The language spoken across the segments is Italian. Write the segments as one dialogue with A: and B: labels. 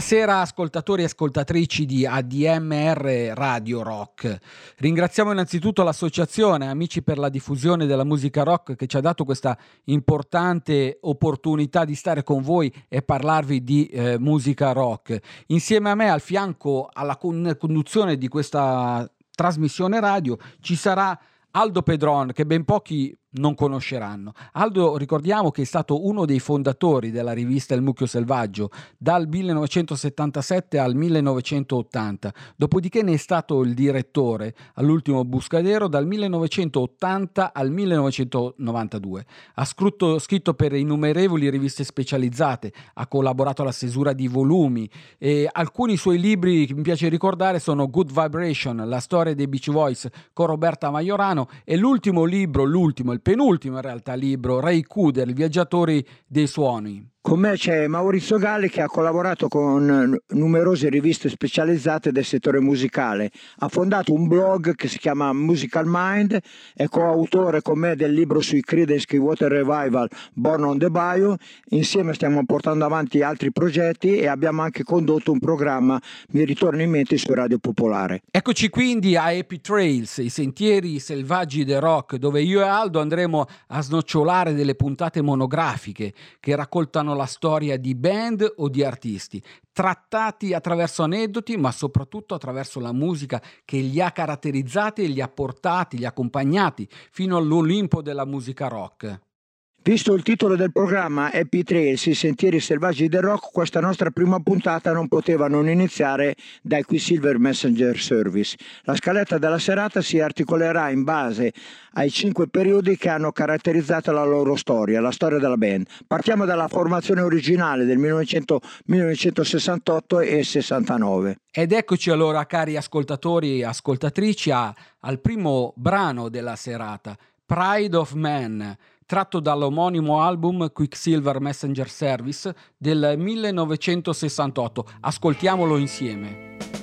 A: Buonasera ascoltatori e ascoltatrici di ADMR Radio Rock. Ringraziamo innanzitutto l'associazione Amici per la diffusione della musica rock che ci ha dato questa importante opportunità di stare con voi e parlarvi di eh, musica rock. Insieme a me al fianco alla conduzione di questa trasmissione radio ci sarà Aldo Pedron che ben pochi non conosceranno. Aldo ricordiamo che è stato uno dei fondatori della rivista Il Mucchio Selvaggio dal 1977 al 1980, dopodiché ne è stato il direttore all'ultimo Buscadero dal 1980 al 1992. Ha scritto, scritto per innumerevoli riviste specializzate, ha collaborato alla stesura di volumi e alcuni suoi libri che mi piace ricordare sono Good Vibration, la storia dei Beach Boys con Roberta Maiorano e l'ultimo libro, l'ultimo, il il penultimo in realtà libro, Ray Kuder, I viaggiatori dei suoni.
B: Con me c'è Maurizio Galli che ha collaborato con numerose riviste specializzate del settore musicale. Ha fondato un blog che si chiama Musical Mind, è coautore con me del libro sui Creedence Water Revival Born on the Bayou. Insieme stiamo portando avanti altri progetti e abbiamo anche condotto un programma, mi ritorna in mente, su Radio Popolare.
A: Eccoci quindi a Happy Trails, i sentieri selvaggi del rock, dove io e Aldo andremo a snocciolare delle puntate monografiche che raccoltano raccontano la storia di band o di artisti, trattati attraverso aneddoti, ma soprattutto attraverso la musica che li ha caratterizzati e li ha portati, li ha accompagnati fino all'Olimpo della musica rock.
B: Visto il titolo del programma Happy Trails, i sentieri selvaggi del rock, questa nostra prima puntata non poteva non iniziare dai Quicksilver Messenger Service. La scaletta della serata si articolerà in base ai cinque periodi che hanno caratterizzato la loro storia, la storia della band. Partiamo dalla formazione originale del 1900, 1968 e 69.
A: Ed eccoci allora, cari ascoltatori e ascoltatrici, a, al primo brano della serata, Pride of Man tratto dall'omonimo album Quicksilver Messenger Service del 1968. Ascoltiamolo insieme.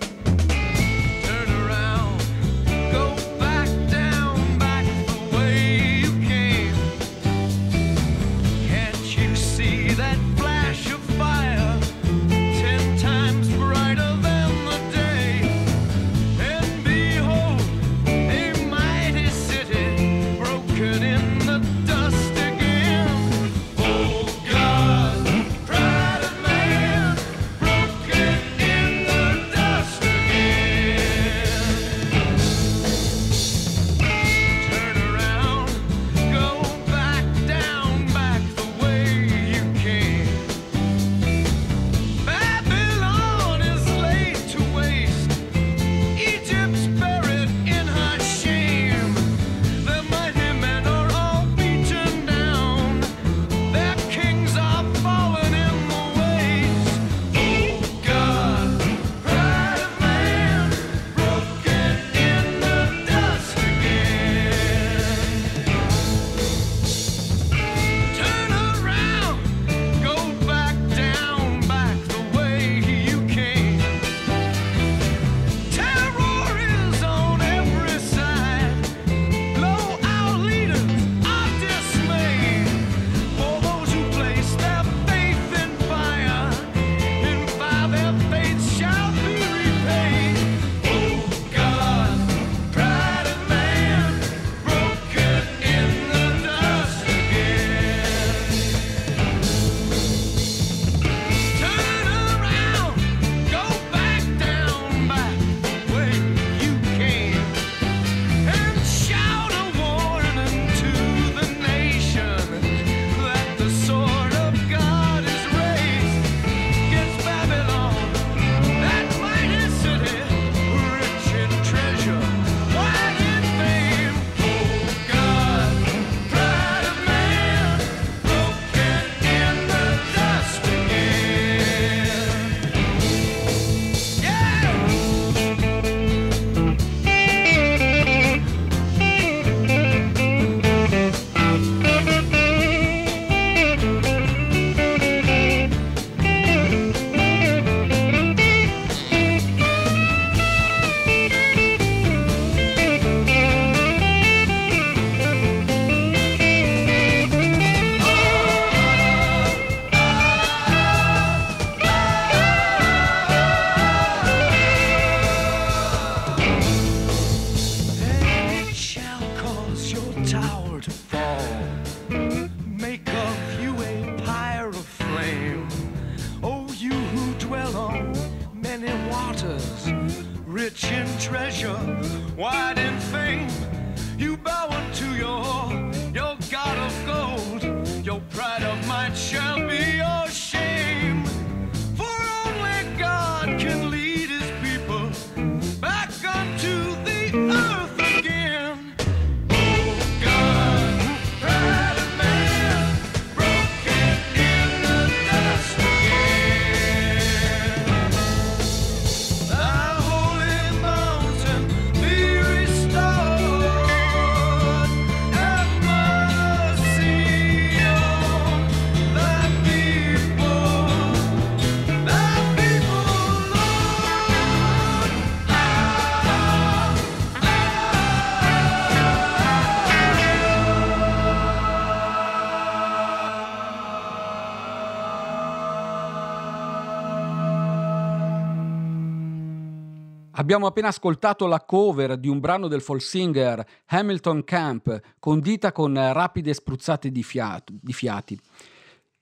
A: Abbiamo appena ascoltato la cover di un brano del folk singer Hamilton Camp, condita con rapide spruzzate di, fiato, di fiati.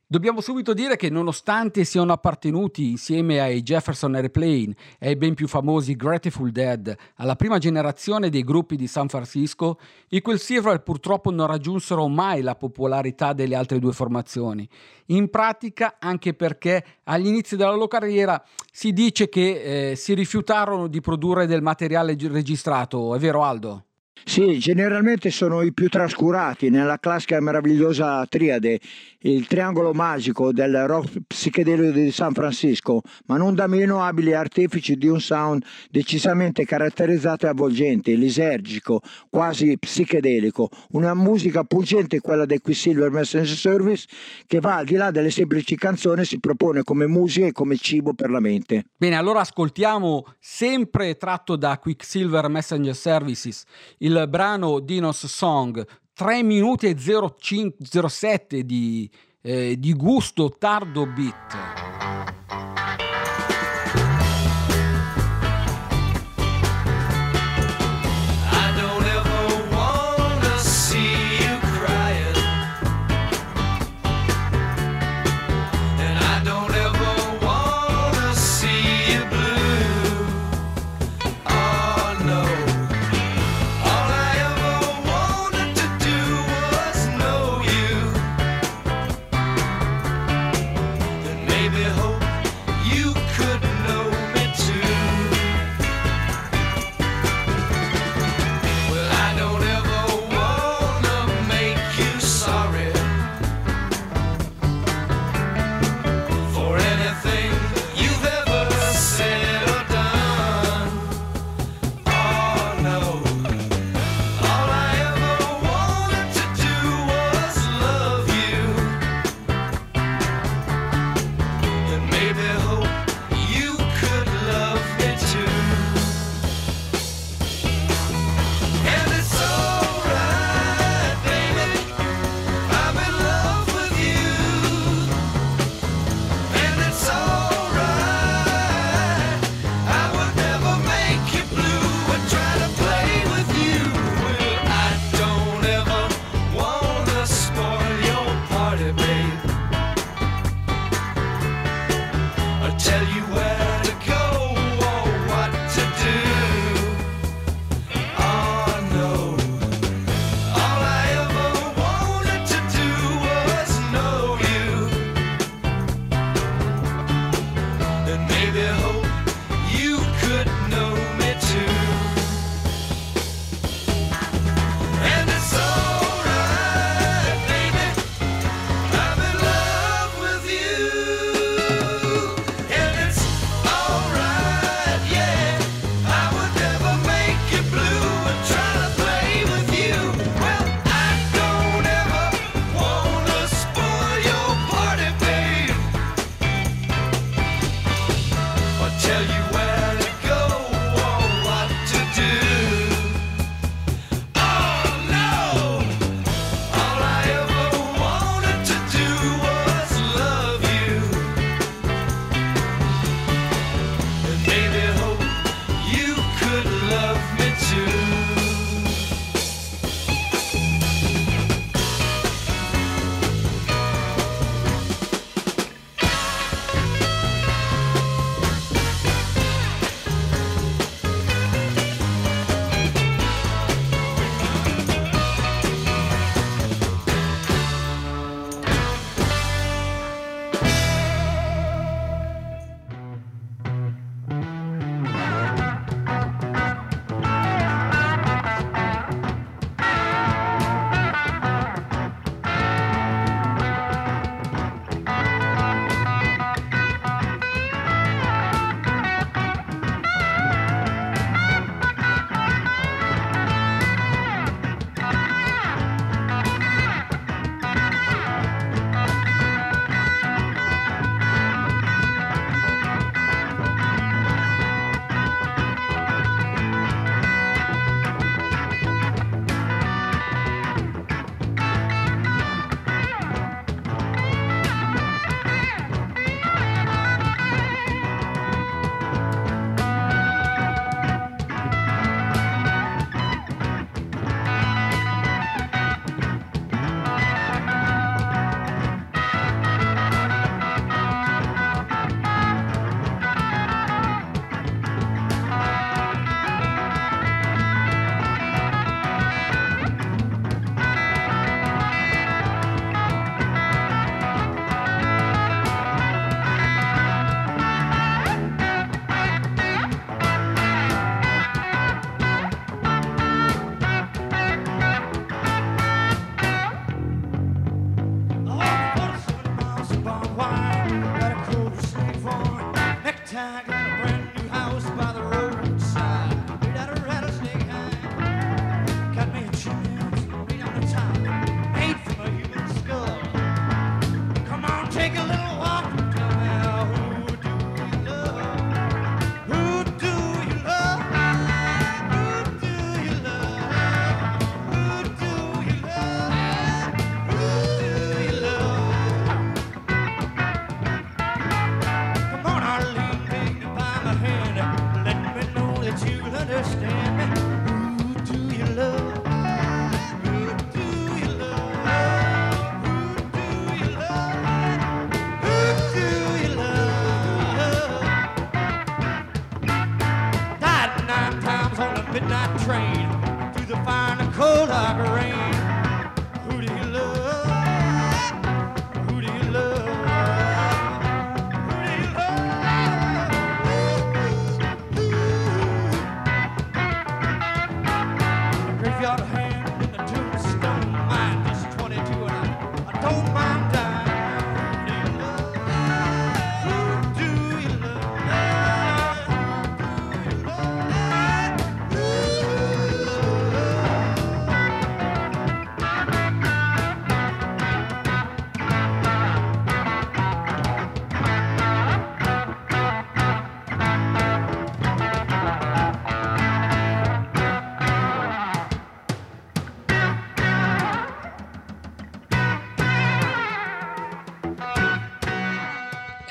A: Dobbiamo subito dire che nonostante siano appartenuti insieme ai Jefferson Airplane e ai ben più famosi Grateful Dead alla prima generazione dei gruppi di San Francisco, i Quicksilver purtroppo non raggiunsero mai la popolarità delle altre due formazioni. In pratica anche perché agli inizi della loro carriera si dice che eh, si rifiutarono di produrre del materiale registrato, è vero Aldo?
B: Sì, generalmente sono i più trascurati nella classica e meravigliosa triade, il triangolo magico del rock psichedelico di San Francisco, ma non da meno abili artefici di un sound decisamente caratterizzato e avvolgente, lisergico, quasi psichedelico, una musica pungente quella dei Quicksilver Messenger Service che va al di là delle semplici canzoni e si propone come musica e come cibo per la mente.
A: Bene, allora ascoltiamo sempre tratto da Quicksilver Messenger Services il brano Dinos Song 3 minuti e 05, 07 di, eh, di gusto tardo beat.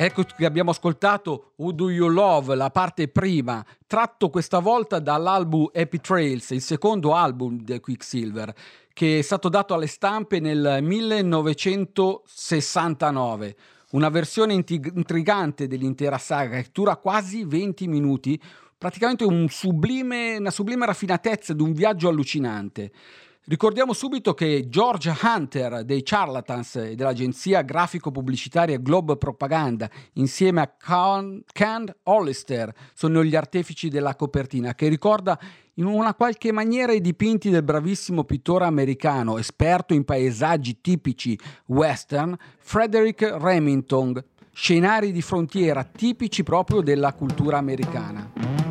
A: Ecco che abbiamo ascoltato Who Do You Love, la parte prima, tratto questa volta dall'album Happy Trails, il secondo album di Quicksilver, che è stato dato alle stampe nel 1969. Una versione intrigante dell'intera saga che dura quasi 20 minuti, praticamente un sublime, una sublime raffinatezza di un viaggio allucinante. Ricordiamo subito che George Hunter dei Charlatans e dell'agenzia grafico-pubblicitaria Globe Propaganda insieme a Ken Hollister sono gli artefici della copertina che ricorda in una qualche maniera i dipinti del bravissimo pittore americano esperto in paesaggi tipici western Frederick Remington, scenari di frontiera tipici proprio della cultura americana.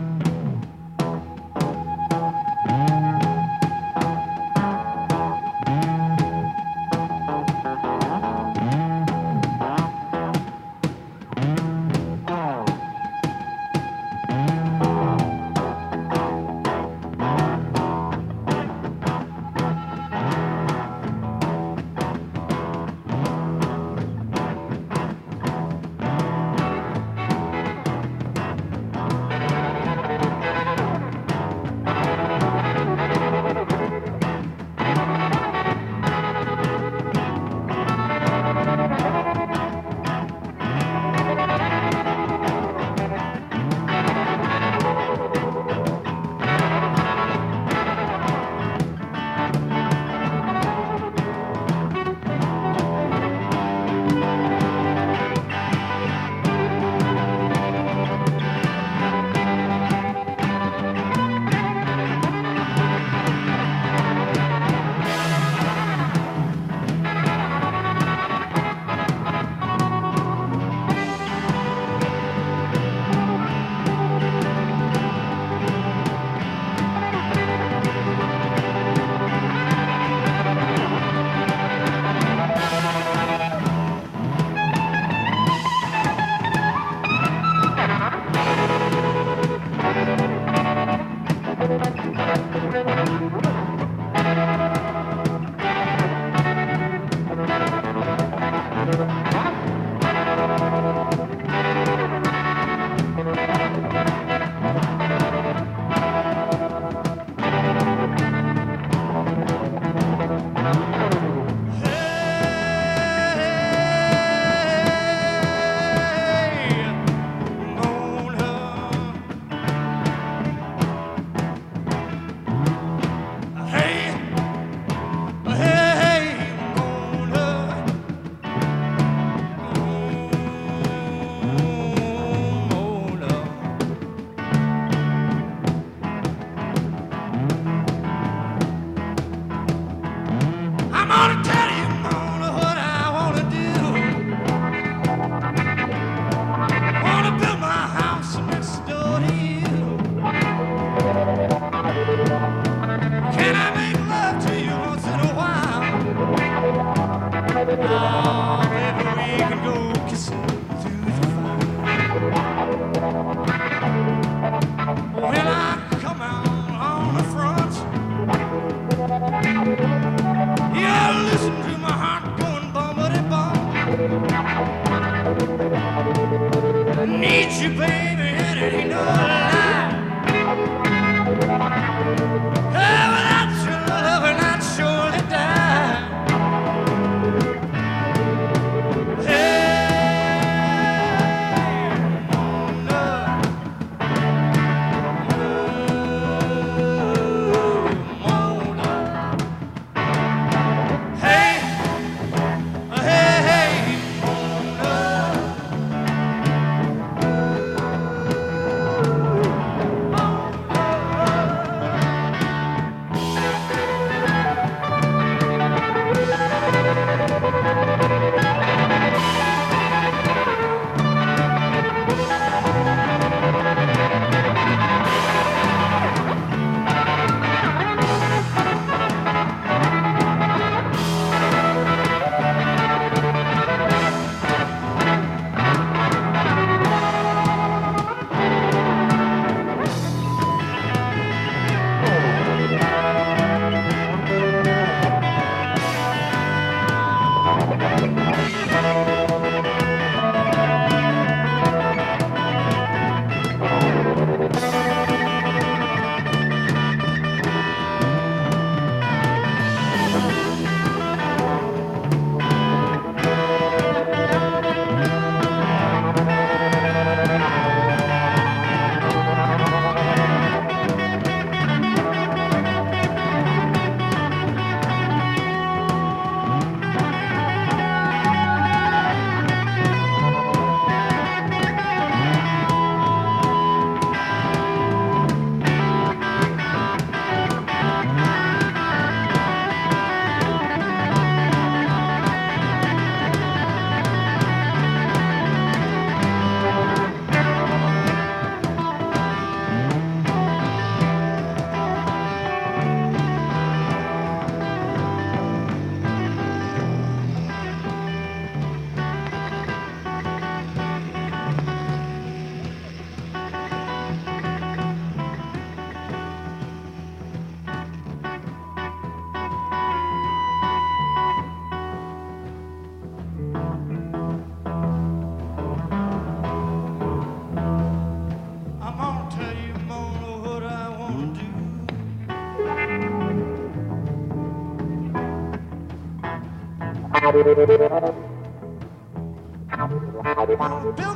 C: Bill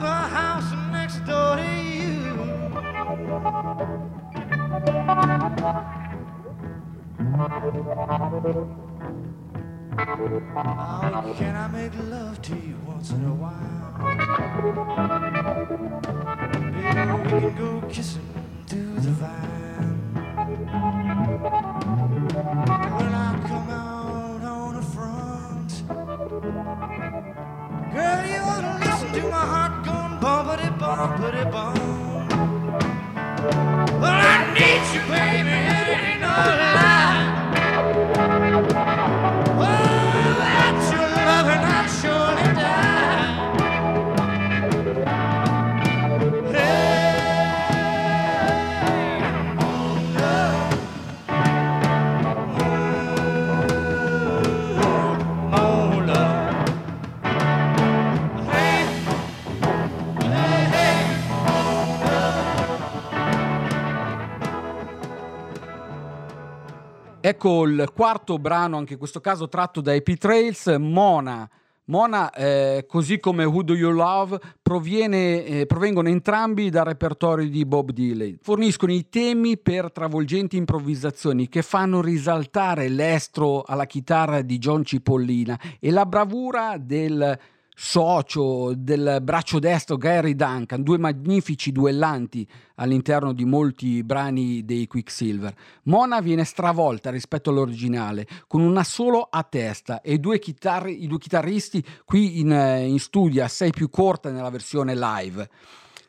A: Ecco il quarto brano, anche in questo caso tratto da Epi Trails, Mona. Mona, eh, così come Who Do You Love, proviene, eh, provengono entrambi dal repertorio di Bob Dylan. Forniscono i temi per travolgenti improvvisazioni che fanno risaltare l'estro alla chitarra di John Cipollina e la bravura del socio del braccio destro Gary Duncan, due magnifici duellanti all'interno di molti brani dei Quicksilver. Mona viene stravolta rispetto all'originale, con una solo a testa e due chitarri, i due chitarristi qui in, eh, in studio, assai più corta nella versione live.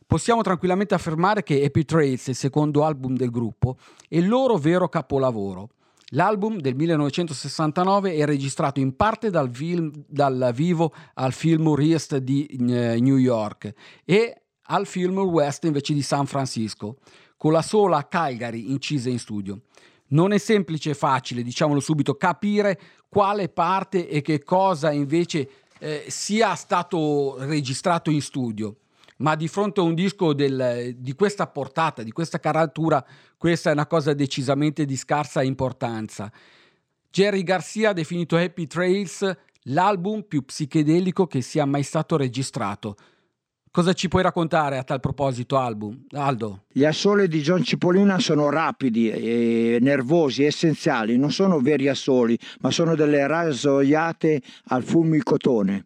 A: Possiamo tranquillamente affermare che Trails, il secondo album del gruppo, è il loro vero capolavoro. L'album del 1969 è registrato in parte dal, film, dal vivo al Fillmore East di eh, New York e al Fillmore West invece di San Francisco, con la sola Calgary incisa in studio. Non è semplice e facile, diciamolo subito, capire quale parte e che cosa invece eh, sia stato registrato in studio ma di fronte a un disco del, di questa portata, di questa caratura, questa è una cosa decisamente di scarsa importanza. Jerry Garcia ha definito Happy Trails l'album più psichedelico che sia mai stato registrato. Cosa ci puoi raccontare a tal proposito, album? Aldo?
B: Gli assoli di John Cipollina sono rapidi, e nervosi, essenziali, non sono veri assoli, ma sono delle rasoiate al fulmicotone.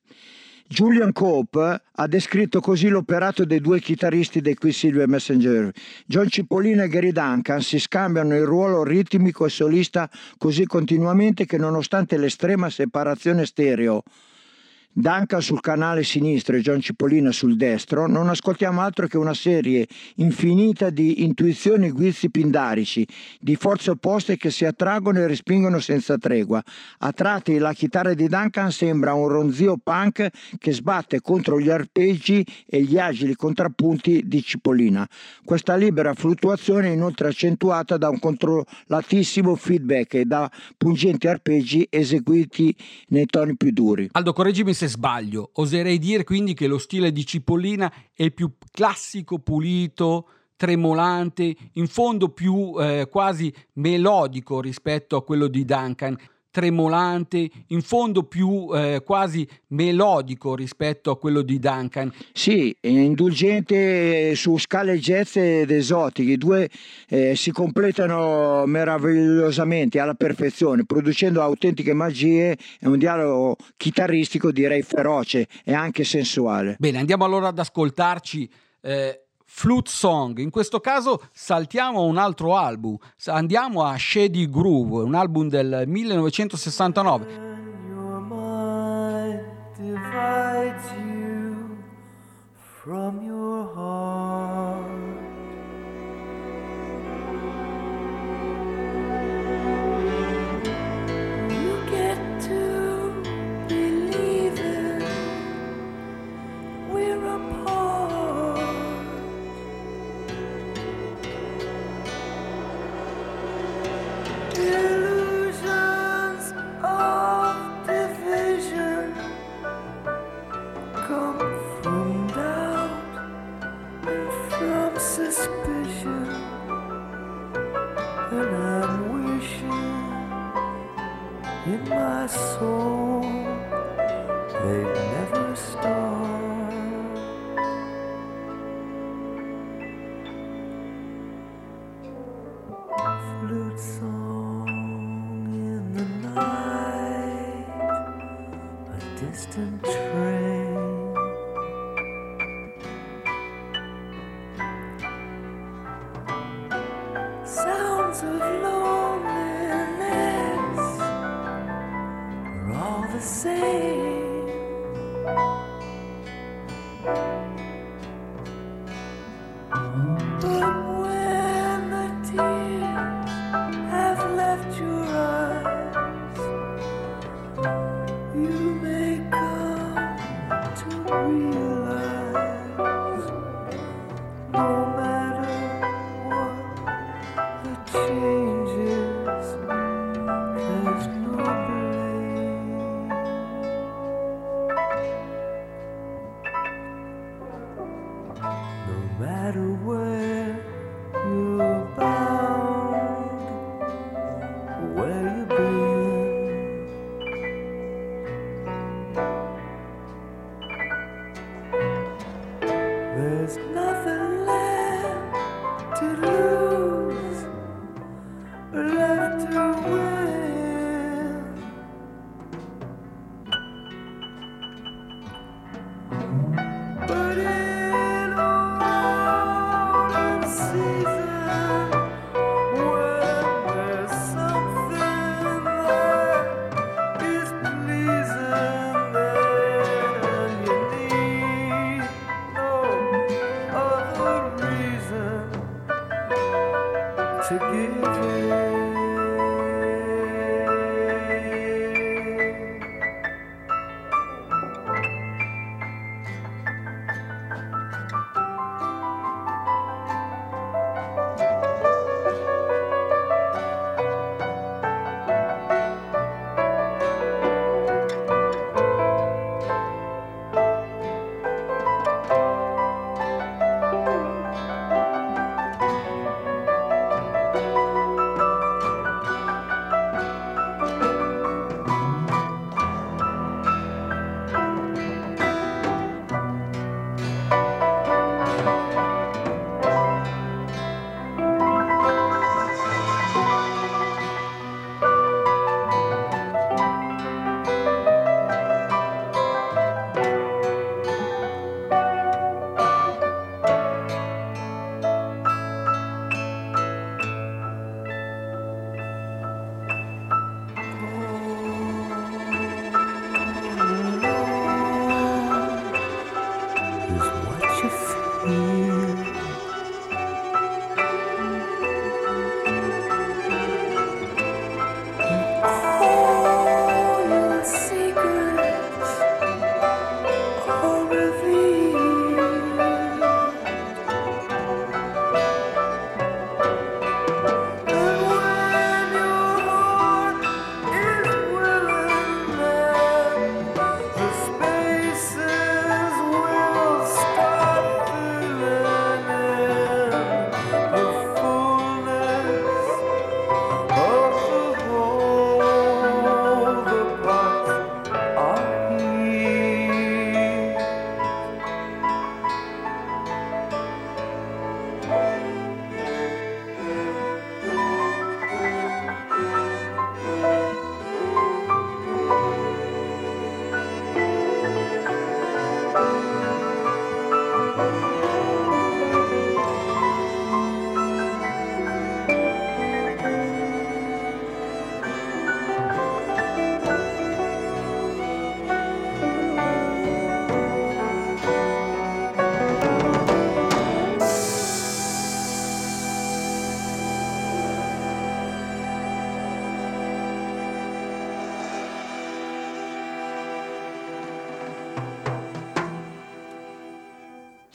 B: Julian Cope ha descritto così l'operato dei due chitarristi dei Quicksilver Messenger. John Cipollina e Gary Duncan si scambiano il ruolo ritmico e solista così continuamente che nonostante l'estrema separazione stereo Duncan sul canale sinistro e John Cipollina sul destro, non ascoltiamo altro che una serie infinita di intuizioni e guizzi pindarici, di forze opposte che si attraggono e respingono senza tregua. A tratti la chitarra di Duncan sembra un ronzio punk che sbatte contro gli arpeggi e gli agili contrappunti di Cipollina. Questa libera fluttuazione è inoltre accentuata da un controllatissimo feedback e da pungenti arpeggi eseguiti nei toni più duri.
A: Aldo, correggimi se sbaglio, oserei dire quindi che lo stile di Cipollina è più classico, pulito, tremolante, in fondo più eh, quasi melodico rispetto a quello di Duncan, tremolante, in fondo più eh, quasi melodico rispetto a quello di Duncan.
B: Sì, indulgente su scale jazz ed esotiche, i due eh, si completano meravigliosamente alla perfezione, producendo autentiche magie e un dialogo chitarristico direi feroce e anche sensuale.
A: Bene, andiamo allora ad ascoltarci eh, Flute Song. In questo caso saltiamo un altro album, andiamo a Shady Groove, un album del 1969.
D: Your mind divides you from your heart.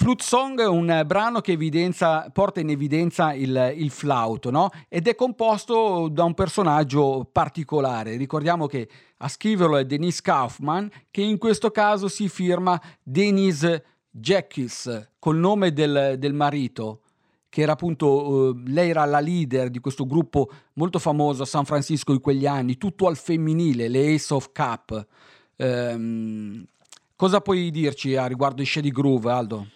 C: Flute Song
A: è un brano che evidenzia- porta in evidenza il, il flauto, no? Ed è composto da un personaggio particolare. Ricordiamo che a scriverlo è Denise Kaufman, che in questo caso si firma Denise Jekyll, col nome del, del marito, che era appunto, eh, lei era la leader di questo gruppo molto famoso a San Francisco in quegli anni, tutto al femminile, le Ace of Cup. Ehm, Cosa puoi dirci a riguardo di Shady Groove, Aldo?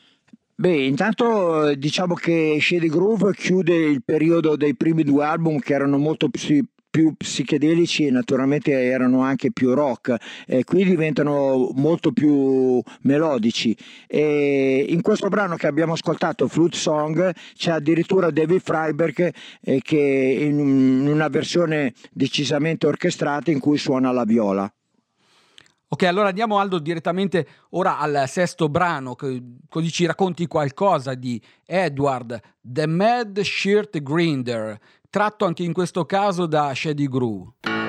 B: Beh, intanto eh, diciamo che Shady Groove chiude il periodo dei primi due album che erano molto più, più psichedelici e naturalmente erano anche più rock, e qui diventano molto più melodici. E in questo brano che abbiamo ascoltato, Flute Song, c'è addirittura David Freiberg eh, che in in una versione decisamente orchestrata in cui suona la viola.
A: Ok, allora andiamo Aldo direttamente ora al sesto brano, così ci racconti qualcosa di Edward, The Mad Shirt Grinder, tratto anche in questo caso da Shady Groove.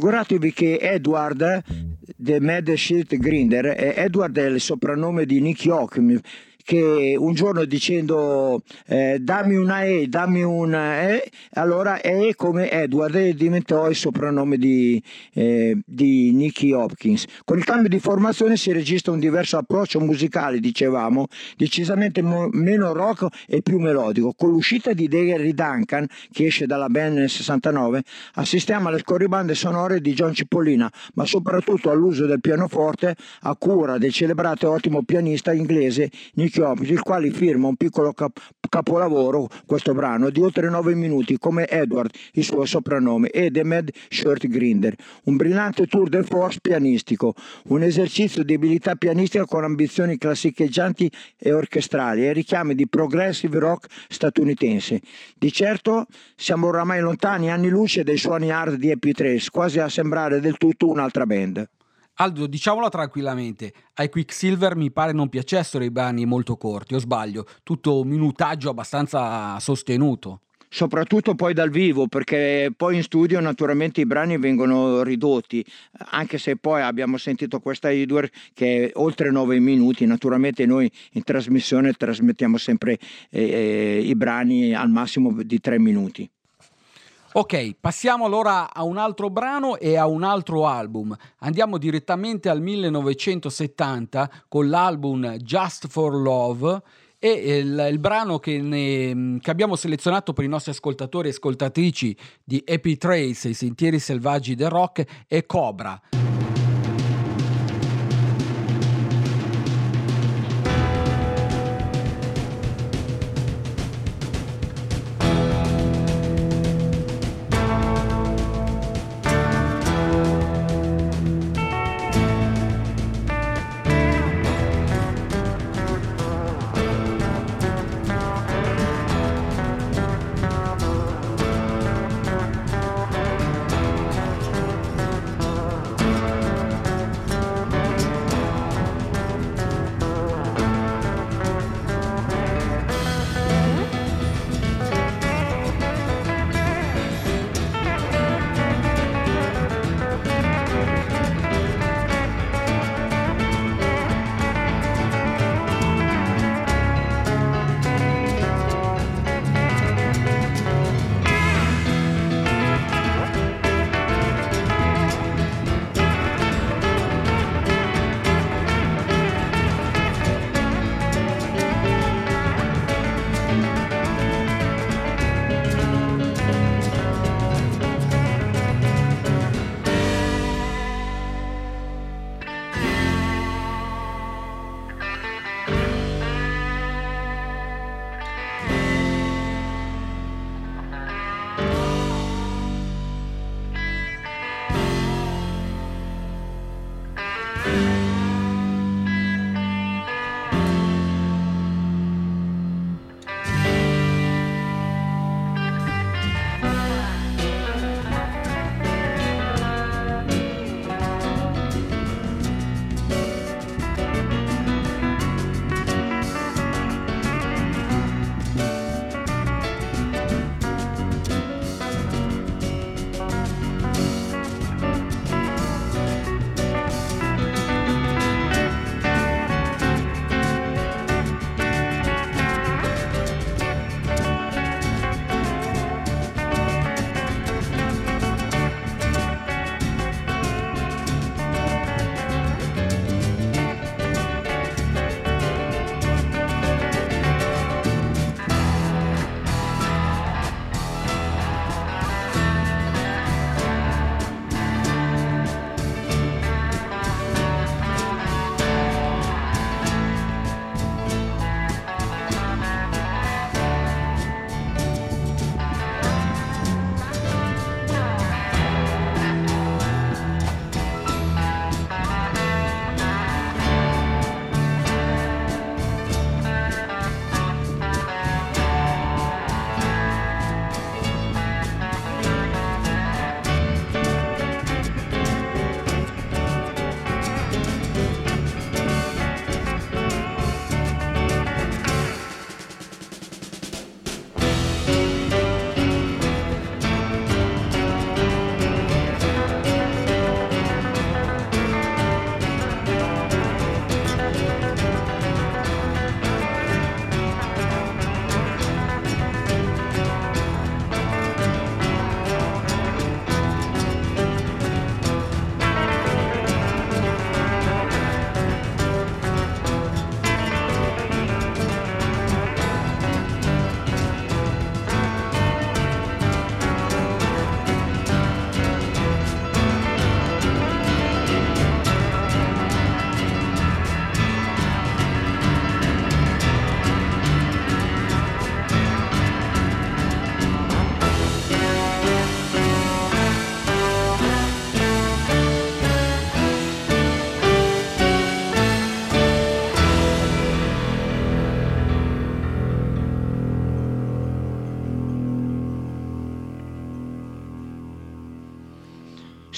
B: Figuratevi che Edward The Mad Shit Grinder, Edward è il soprannome di Nicky Hawk, che un giorno dicendo eh, dammi una E, dammi una E, allora E come Edward e diventò il soprannome di, eh, di Nicky Hopkins. Con il cambio di formazione si registra un diverso approccio musicale, dicevamo, decisamente meno rock e più melodico. Con l'uscita di Gary Duncan, che esce dalla band nel 69, assistiamo alle scorribande sonore di John Cipollina, ma soprattutto all'uso del pianoforte a cura del celebrato e ottimo pianista inglese Nicky Hopkins, il quale firma un piccolo cap- capolavoro, questo brano, di oltre 9 minuti come Edward, il suo soprannome, e The Mad Shirt Grinder, un brillante tour de force pianistico, un esercizio di abilità pianistica con ambizioni classicheggianti e orchestrali e richiami di progressive rock statunitense. Di certo siamo oramai lontani anni luce dai suoni hard di Happy Trace, quasi a sembrare del tutto un'altra band.
A: Aldo, diciamolo tranquillamente, ai Quicksilver mi pare non piacessero i brani molto corti, o sbaglio, tutto un minutaggio abbastanza sostenuto.
B: Soprattutto poi dal vivo perché poi in studio naturalmente i brani vengono ridotti anche se poi abbiamo sentito questa Edward che è oltre 9 minuti naturalmente noi in trasmissione trasmettiamo sempre eh, eh, i brani al massimo di 3 minuti
A: Ok, passiamo allora a un altro brano e a un altro album. Andiamo direttamente al 1970 con l'album Just for Love e il, il brano che, ne- che abbiamo selezionato per i nostri ascoltatori e ascoltatrici di Happy Trace, i sentieri selvaggi del rock, è Cobra.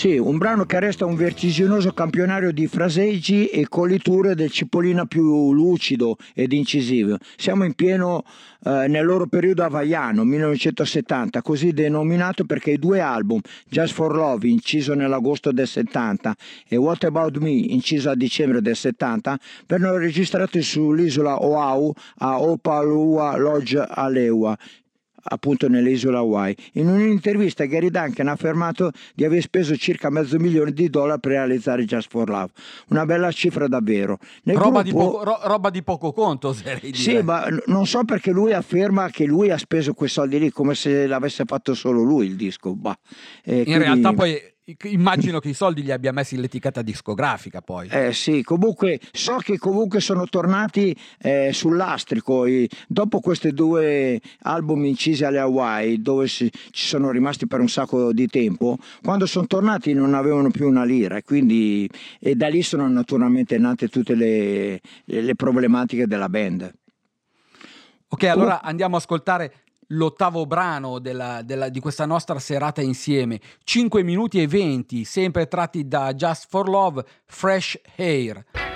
B: Sì, un brano che resta un vertiginoso campionario di fraseggi e coliture del Cipollina più lucido ed incisivo. Siamo in pieno eh, nel loro periodo havaiano, 1970, così denominato perché i due album, Just for Love, inciso nell'agosto del 70, e What About Me, inciso a dicembre del 70, vennero registrati sull'isola Oahu a Opalua Lodge Aleua, appunto nelle isole Hawaii. In un'intervista Gary Duncan ha affermato di aver speso circa mezzo milione di dollari per realizzare Just for Love, una bella cifra davvero.
C: Roba, di
B: gruppo-
C: poco, ro- roba di poco conto, oserei dire.
B: Sì, ma non so perché lui afferma che lui ha speso quei soldi lì come se l'avesse fatto solo lui il disco. Bah. Eh,
C: In
B: quindi-
C: realtà poi immagino che i soldi li abbia messi l'etichetta discografica poi.
B: Eh sì, comunque so che comunque sono tornati eh, sull'astrico e dopo questi due album incisi alle Hawaii dove si- ci sono rimasti per un sacco di tempo, quando sono tornati non avevano più una lira e quindi e da lì sono naturalmente nate tutte le, le problematiche della band.
C: Ok, allora andiamo a ascoltare l'ottavo brano della- della- di questa nostra serata insieme. 5 minuti e 20, sempre tratti da Just for Love, Fresh Hair.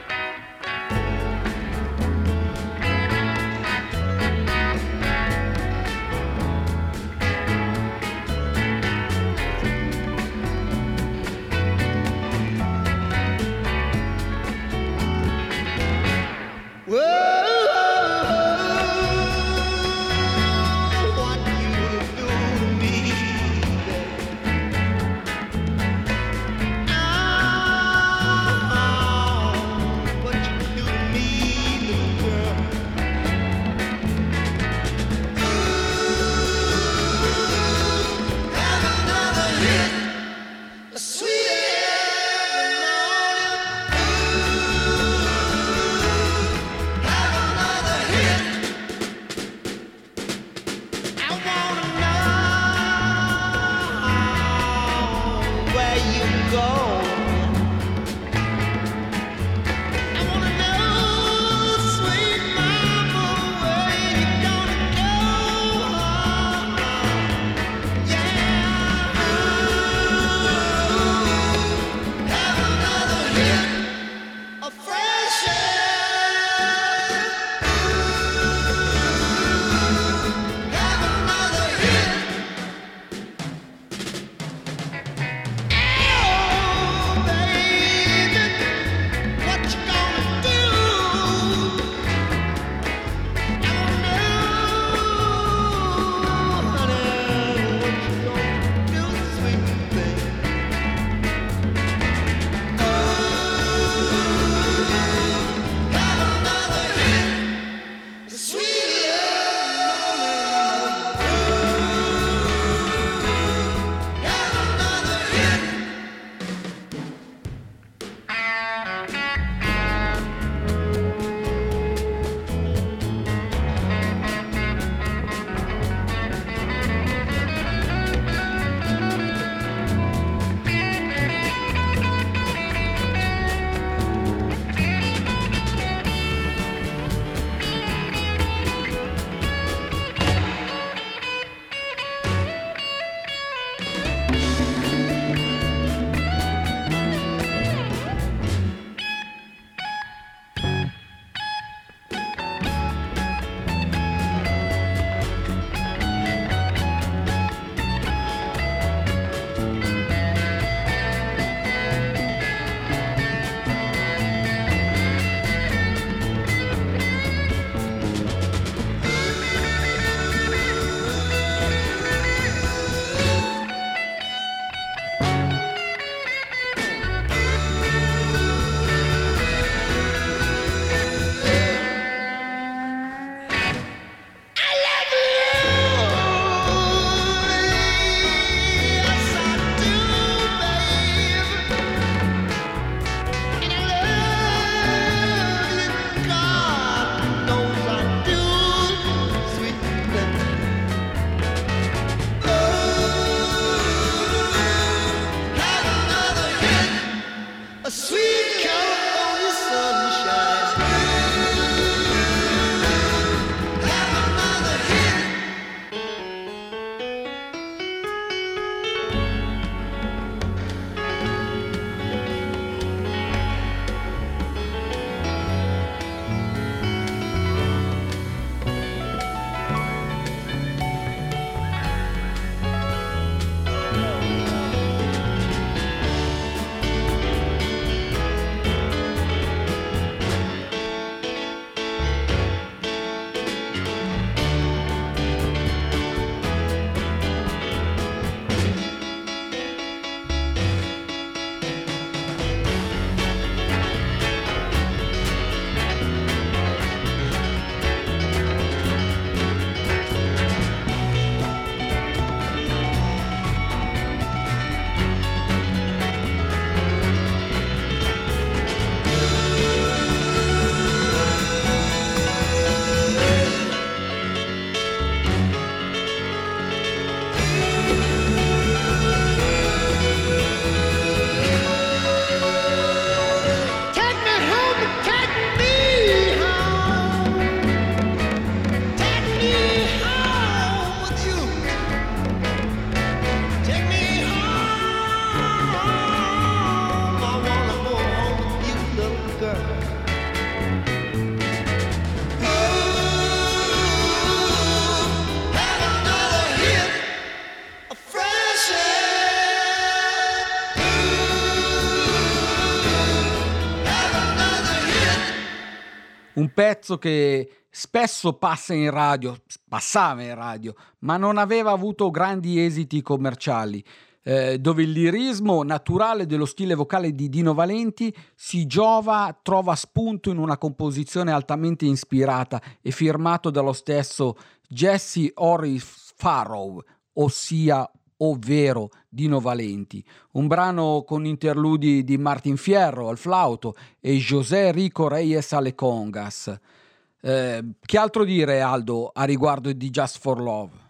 A: Pezzo che spesso passa in radio, passava in radio, ma non aveva avuto grandi esiti commerciali. eh, dove il lirismo naturale dello stile vocale di Dino Valenti si giova, trova spunto in una composizione altamente ispirata e firmato dallo stesso Jesse Orris Farrow, ossia ovvero Dino Valenti, un brano con interludi di Martin Fierro al flauto e José Rico Reyes alle congas. Eh, che altro dire Aldo a riguardo di Just for Love?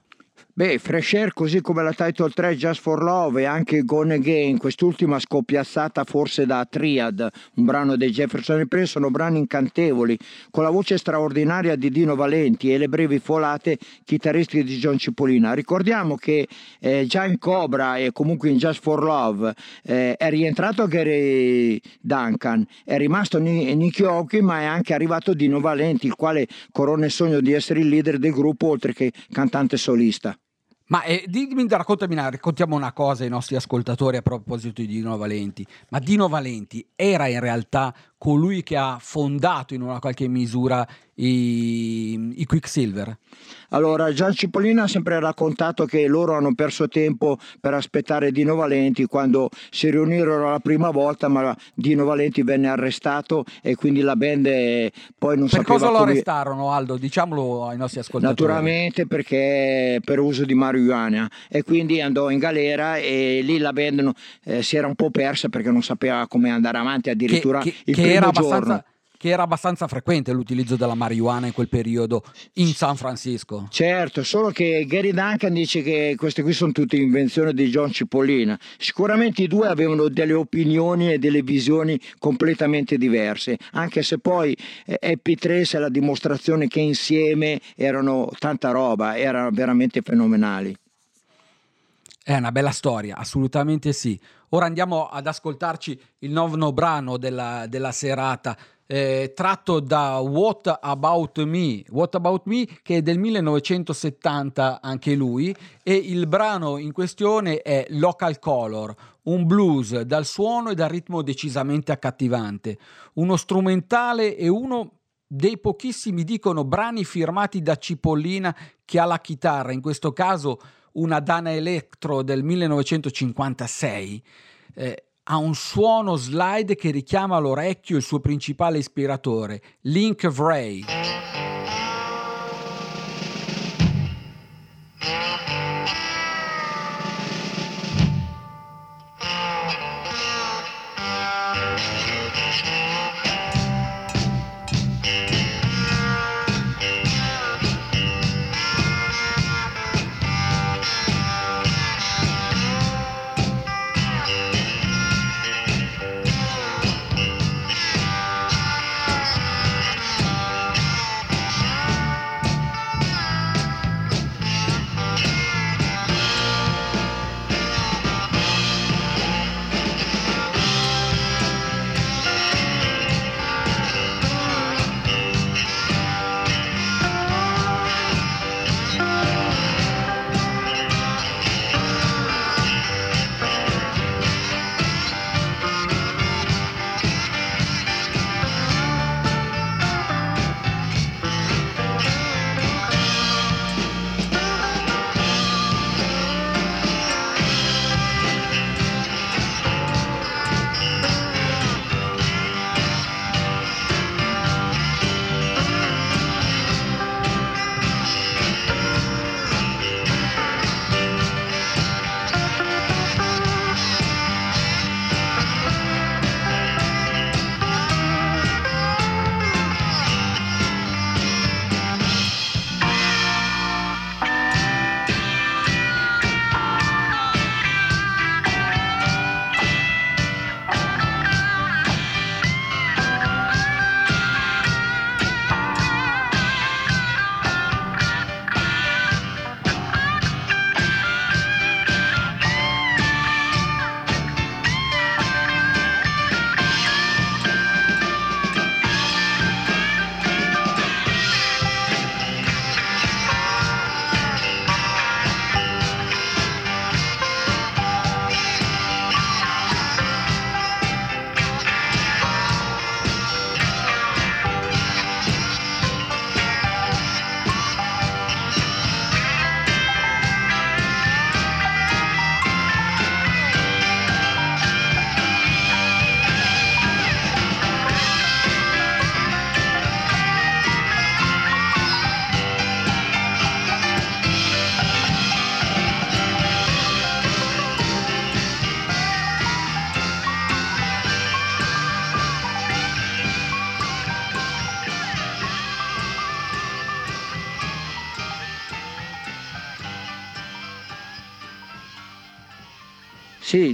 B: Beh, Fresh Air, così come la Title 3 Just for Love e anche Gone Again, quest'ultima scoppiazzata forse da Triad, un brano dei Jefferson Airplane, sono brani incantevoli, con la voce straordinaria di Dino Valenti e le brevi folate chitarristiche di John Cipollina. Ricordiamo che eh, già in Cobra e comunque in Just for Love eh, è rientrato Gary Duncan, è rimasto Ni- Nicky Hawkins, ma è anche arrivato Dino Valenti, il quale corona il sogno di essere il leader del gruppo oltre che cantante solista.
A: Ma eh, dimmi, raccontami, raccontiamo una cosa ai nostri ascoltatori a proposito di Dino Valenti. Ma Dino Valenti era in realtà colui che ha fondato in una qualche misura i, i Quicksilver?
B: Allora, Gian Cipollina ha sempre raccontato che loro hanno perso tempo per aspettare Dino Valenti quando si riunirono la prima volta, ma Dino Valenti venne arrestato e quindi la band eh, poi non
A: Per
B: sapeva
A: cosa lo
B: come...
A: arrestarono, Aldo? Diciamolo ai nostri ascoltatori.
B: Naturalmente perché per uso di marijuana e quindi andò in galera e lì la band eh, si era un po' persa perché non sapeva come andare avanti addirittura
A: che,
B: il
A: che
B: primo giorno.
A: abbastanza, che era abbastanza frequente l'utilizzo della marijuana in quel periodo in San Francisco.
B: Certo, solo che Gary Duncan dice che queste qui sono tutte invenzioni di John Cipollina. Sicuramente i due avevano delle opinioni e delle visioni completamente diverse, anche se poi eh, Happy Trace è la dimostrazione che insieme erano tanta roba, erano veramente fenomenali.
A: È una bella storia, assolutamente sì. Ora andiamo ad ascoltarci il nono brano della, della serata, eh, tratto da What About Me, What About Me che è del 1970 anche lui, e il brano in questione è Local Color, un blues dal suono e dal ritmo decisamente accattivante, uno strumentale e uno dei pochissimi dicono brani firmati da Cipollina che ha la chitarra, in questo caso una Dana Electro del 1956, eh, ha un suono slide che richiama all'orecchio il suo principale ispiratore, Link Vray.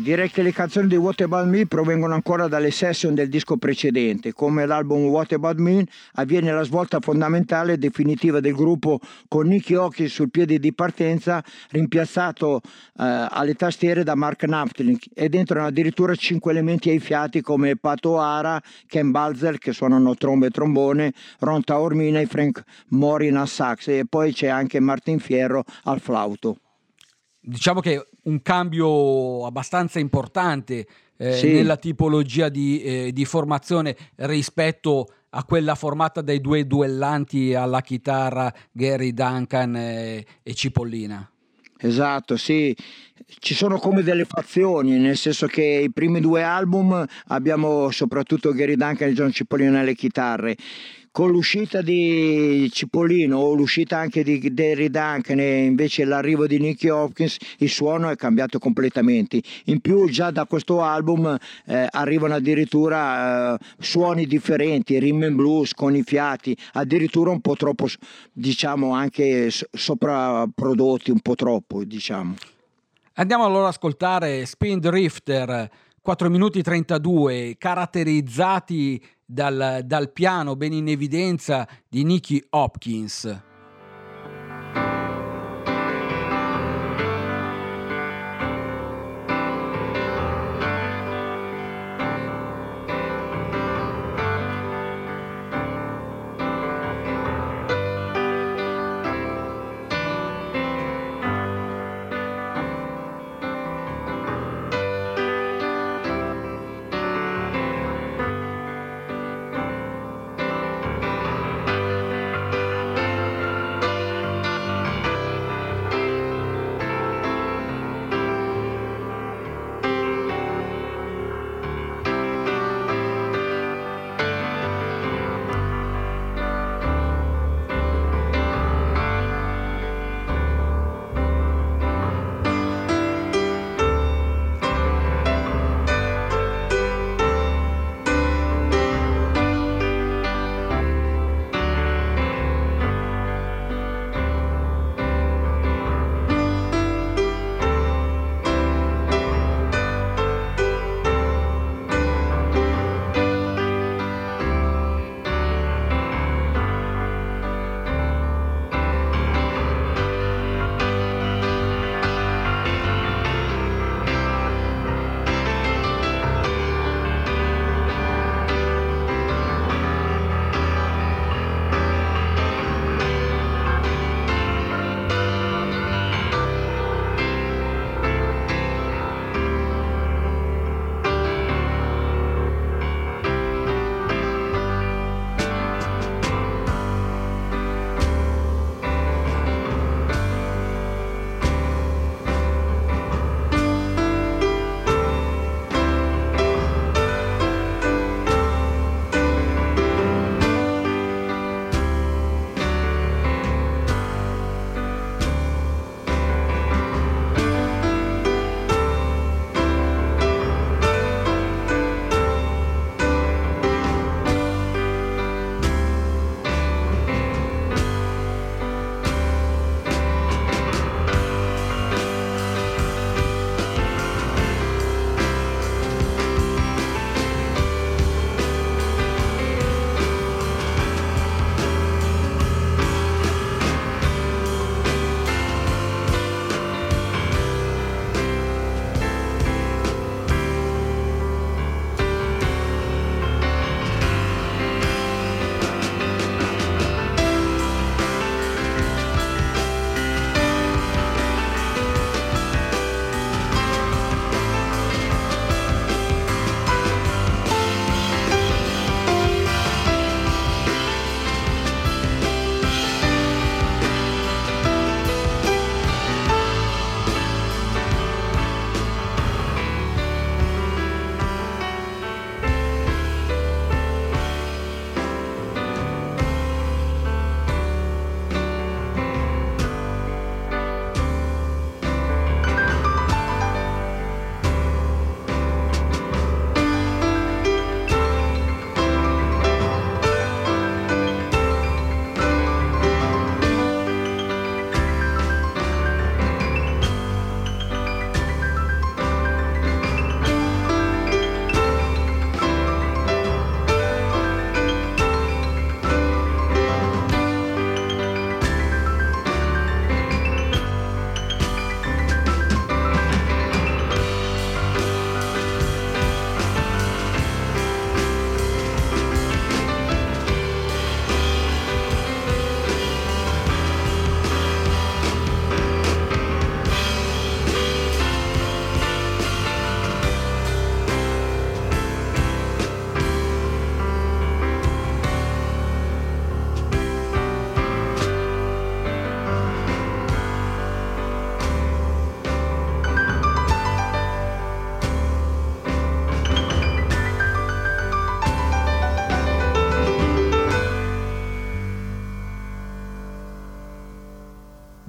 B: Direi che le canzoni di What About Me provengono ancora dalle session del disco precedente. Come l'album What About Me avviene la svolta fondamentale e definitiva del gruppo con Nicky Hawkins sul piede di partenza, rimpiazzato eh, alle tastiere da Mark Knapfling ed entrano addirittura cinque elementi ai fiati come Pato Ara, Ken Balzer che suonano trombe e trombone, Ron Taormina e Frank Morin al sax e poi c'è anche Martin Fierro al flauto.
A: Diciamo che un cambio abbastanza importante eh,
B: Sì.
A: nella tipologia di, eh, di formazione rispetto a quella formata dai due duellanti alla chitarra Gary Duncan eh, e Cipollina.
B: Esatto, sì, ci sono come delle fazioni, nel senso che i primi due album abbiamo soprattutto Gary Duncan e John Cipollino alle chitarre. Con l'uscita di Cipollino o l'uscita anche di Gary Duncan e invece l'arrivo di Nicky Hopkins, il suono è cambiato completamente. In più già da questo album eh, arrivano addirittura eh, suoni differenti, rhythm and blues con i fiati, addirittura un po' troppo, diciamo, anche sopraprodotti, un po' troppo, diciamo.
A: Andiamo allora ad ascoltare Spin Drifter 4 minuti 32 caratterizzati dal, dal piano ben in evidenza di Nicky Hopkins.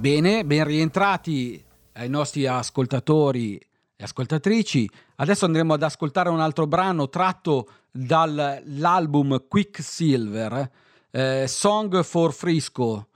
A: Bene, ben rientrati ai nostri ascoltatori e ascoltatrici. Adesso andremo ad ascoltare un altro brano tratto dall'album Quicksilver, eh, Song for Frisco.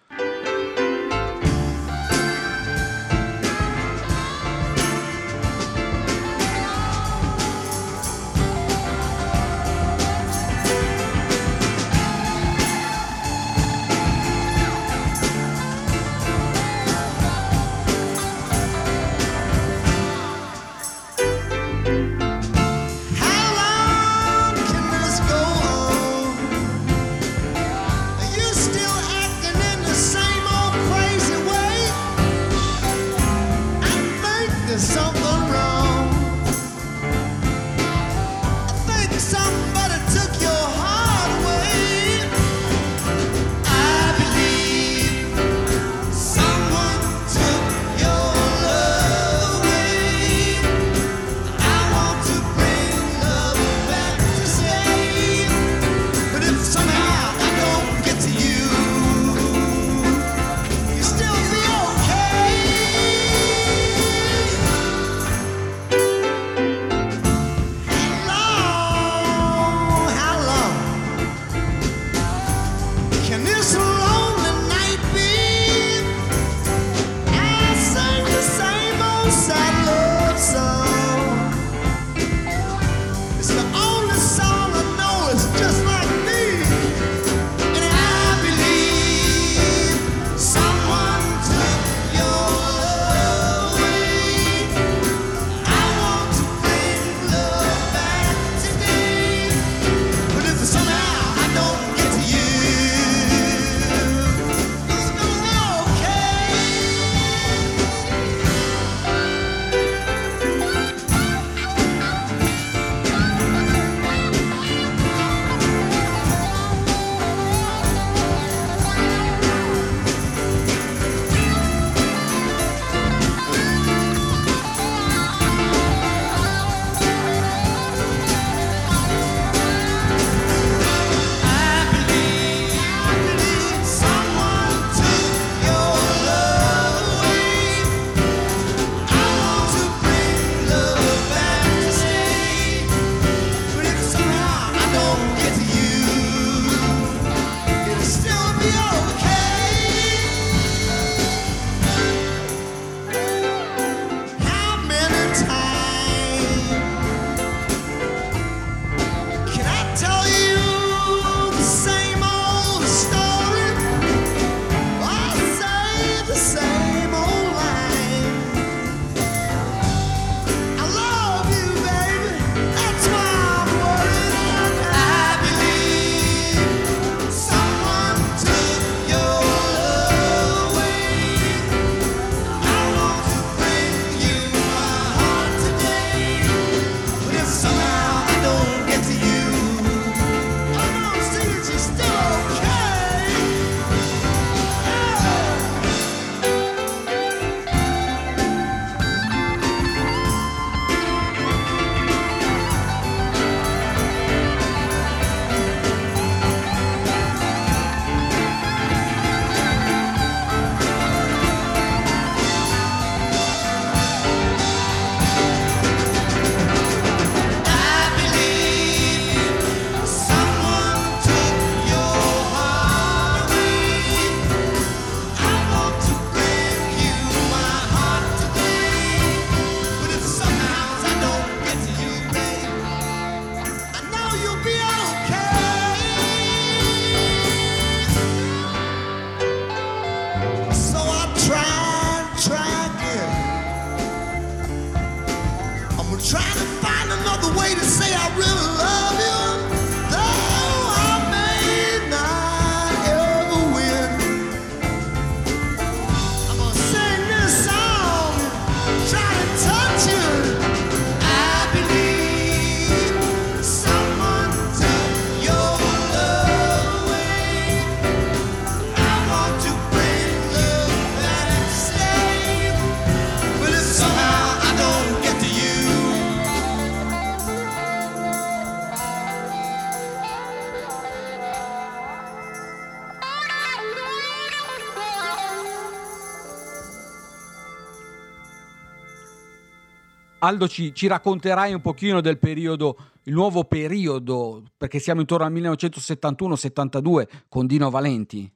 A: Aldo ci, ci racconterai un pochino del periodo, il nuovo periodo, perché siamo intorno al 1971-72 con Dino Valenti.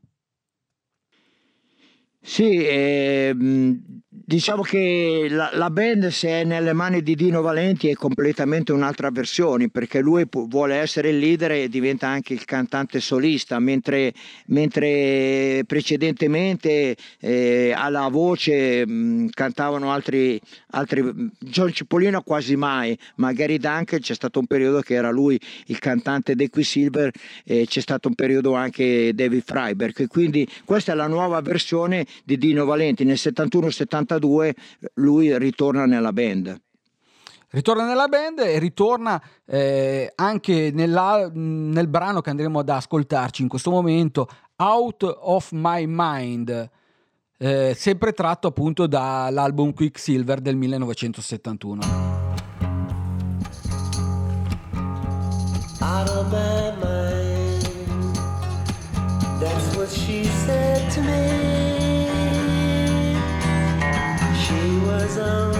B: Sì, ehm, diciamo che la, la band se è nelle mani di Dino Valenti è completamente un'altra versione perché lui pu- vuole essere il leader e diventa anche il cantante solista, mentre, mentre precedentemente eh, alla voce mh, cantavano altri, altri, John Cipollino quasi mai, ma Gary Duncan c'è stato un periodo che era lui il cantante dei Quicksilver e c'è stato un periodo anche David Freiberg, quindi questa è la nuova versione di Dino Valenti, nel 71-72 lui ritorna nella band.
A: Ritorna nella band e ritorna eh, anche nella- nel brano che andremo ad ascoltarci in questo momento, Out of My Mind, eh, sempre tratto appunto dall'album Quicksilver del 1971.
C: out of my mind. That's what she said to me. She was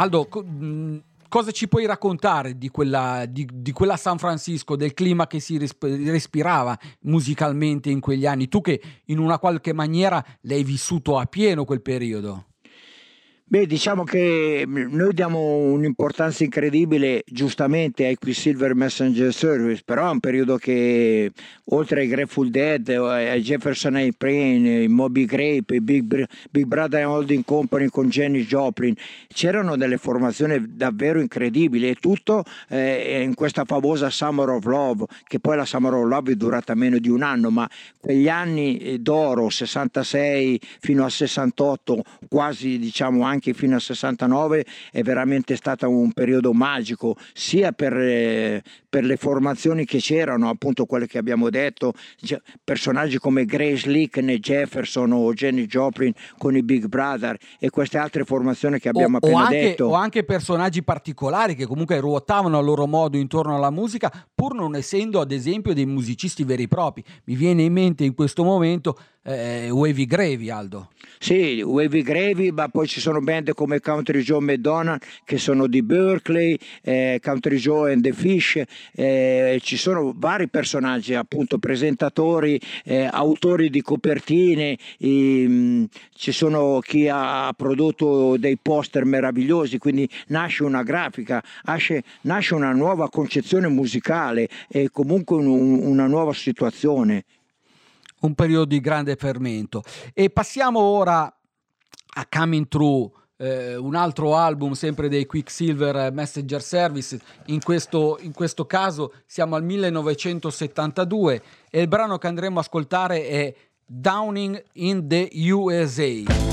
A: Aldo, co- mh, cosa ci puoi raccontare di quella, di, di quella San Francisco, del clima che si risp- respirava musicalmente in quegli anni? Tu che in una qualche maniera l'hai vissuto a pieno quel periodo.
B: Beh, diciamo che mm, noi diamo un'importanza incredibile giustamente ai Quicksilver Messenger Service, però è un periodo che oltre ai Grateful Dead, ai Jefferson Airplane, ai Moby Grape, ai Big, Big Brother Holding Company con Jenny Joplin, c'erano delle formazioni davvero incredibili e tutto eh, in questa famosa Summer of Love, che poi la Summer of Love è durata meno di un anno, ma quegli anni eh, d'oro, 66 fino a 68, quasi diciamo anche fino a 69, è veramente stato un periodo magico, sia per, eh, per le formazioni che c'erano, appunto quelle che abbiamo detto, cioè, personaggi come Grace Licken e Jefferson o Jenny Joplin con i Big Brother e queste altre formazioni che abbiamo
A: o, o
B: appena
A: anche,
B: detto.
A: o anche personaggi particolari che comunque ruotavano a loro modo intorno alla musica, pur non essendo ad esempio dei musicisti veri e propri. Mi viene in mente in questo momento eh, Wavy Gravy, Aldo.
B: Sì, Wavy Gravy, ma poi ci sono band come Country Joe McDonald che sono di Berkeley, eh, Country Joe and the Fish, eh, ci sono vari personaggi, appunto presentatori, eh, autori di copertine, ehm, ci sono chi ha prodotto dei poster meravigliosi, quindi nasce una grafica, nasce, nasce una nuova concezione musicale e comunque un- un- una nuova situazione.
A: un periodo di grande fermento. E passiamo ora a Coming True, eh, un altro album sempre dei Quicksilver Messenger Service. In questo, in questo caso siamo al 1972 e il brano che andremo a ascoltare è Downing in the USA.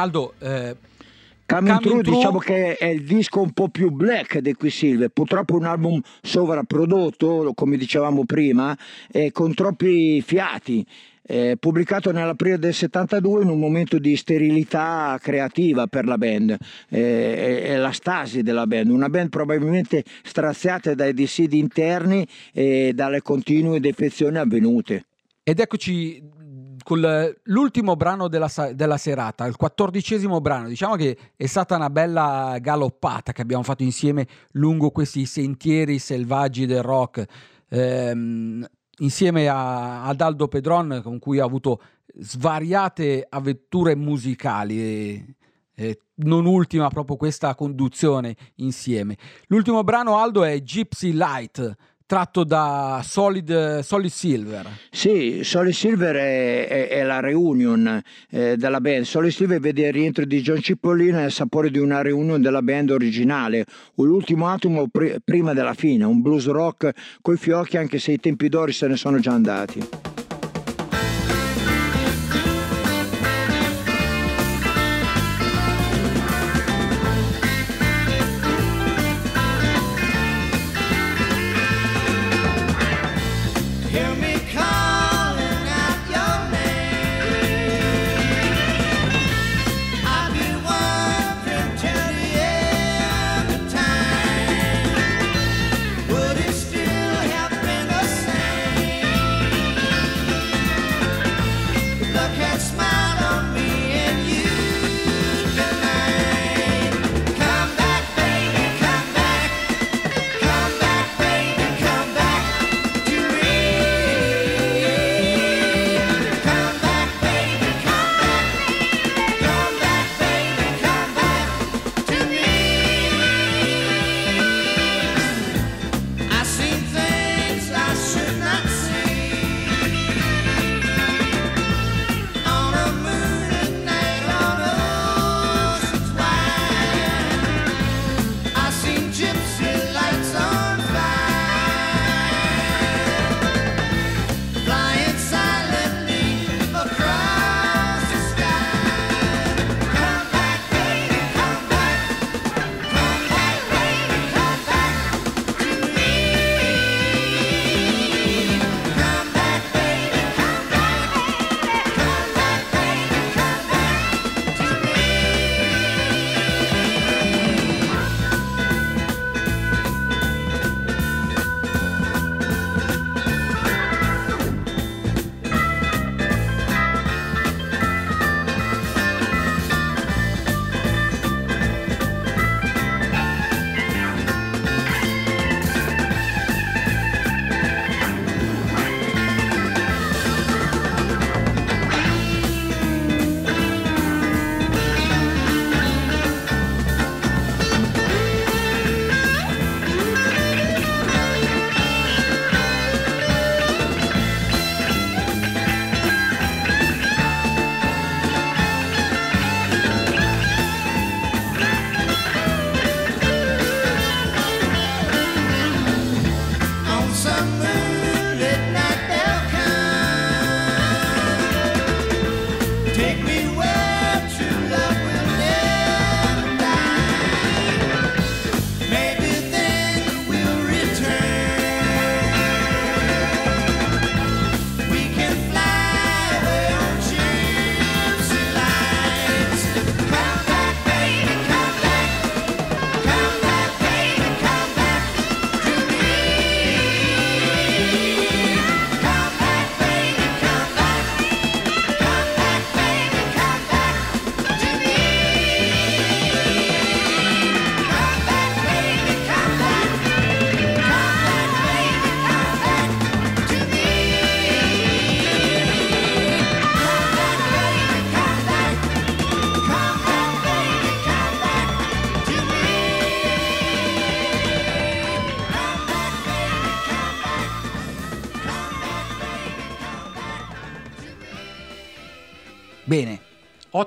A: Aldo, eh,
C: Coming
A: Coming
C: True
A: True-
C: diciamo che è il disco un po' più black di Quicksilver, purtroppo un album sovrapprodotto, come dicevamo prima, e con troppi fiati. eh, pubblicato nell'aprile del 72 in un momento di sterilità creativa per la band, eh, è, è la stasi della band, una band probabilmente straziata dai dissidi interni e dalle continue defezioni avvenute.
A: ed eccoci con l'ultimo brano della, della serata, il quattordicesimo brano. Diciamo che è stata una bella galoppata che abbiamo fatto insieme lungo questi sentieri selvaggi del rock. Ehm, insieme a, ad Aldo Pedron, con cui ho avuto svariate avventure musicali. E non ultima proprio questa conduzione insieme. L'ultimo brano Aldo è Gypsy Light, tratto da Solid, Solid Silver.
C: Sì, Solid Silver è, è- è la reunion eh, della band. Solid Silver vede il rientro di John Cipollino e il sapore di una reunion della band originale, l'ultimo atomo pri- prima della fine, un blues rock coi fiocchi anche se i tempi d'ori se ne sono già andati.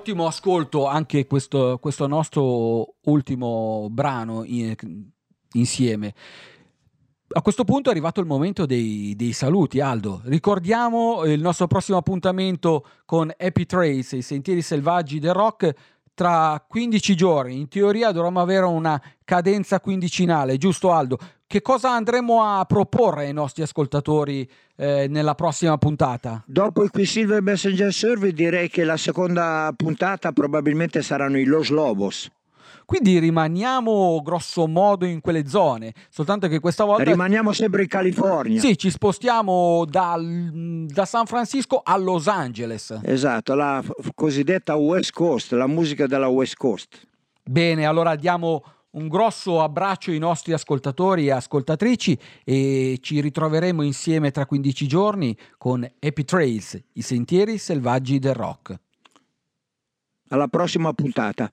A: Ottimo ascolto anche questo, questo nostro ultimo brano in- insieme. A questo punto è arrivato il momento dei, dei saluti, Aldo. Ricordiamo il nostro prossimo appuntamento con Happy Trails, i sentieri selvaggi del rock, tra 15 giorni. In teoria dovremmo avere una cadenza quindicinale, giusto Aldo? Che cosa andremo a proporre ai nostri ascoltatori eh, nella prossima puntata?
B: Dopo il Quicksilver Messenger Service direi che la seconda puntata probabilmente saranno i Los Lobos.
A: Quindi rimaniamo grosso modo in quelle zone, soltanto che questa volta
B: Rimaniamo sempre in California.
A: sì, ci spostiamo dal- da San Francisco a Los Angeles.
B: Esatto, la f- cosiddetta West Coast, la musica della West Coast.
A: Bene, allora diamo un grosso abbraccio ai nostri ascoltatori e ascoltatrici e ci ritroveremo insieme tra 15 giorni con Happy Trails, i sentieri selvaggi del rock.
B: Alla prossima puntata.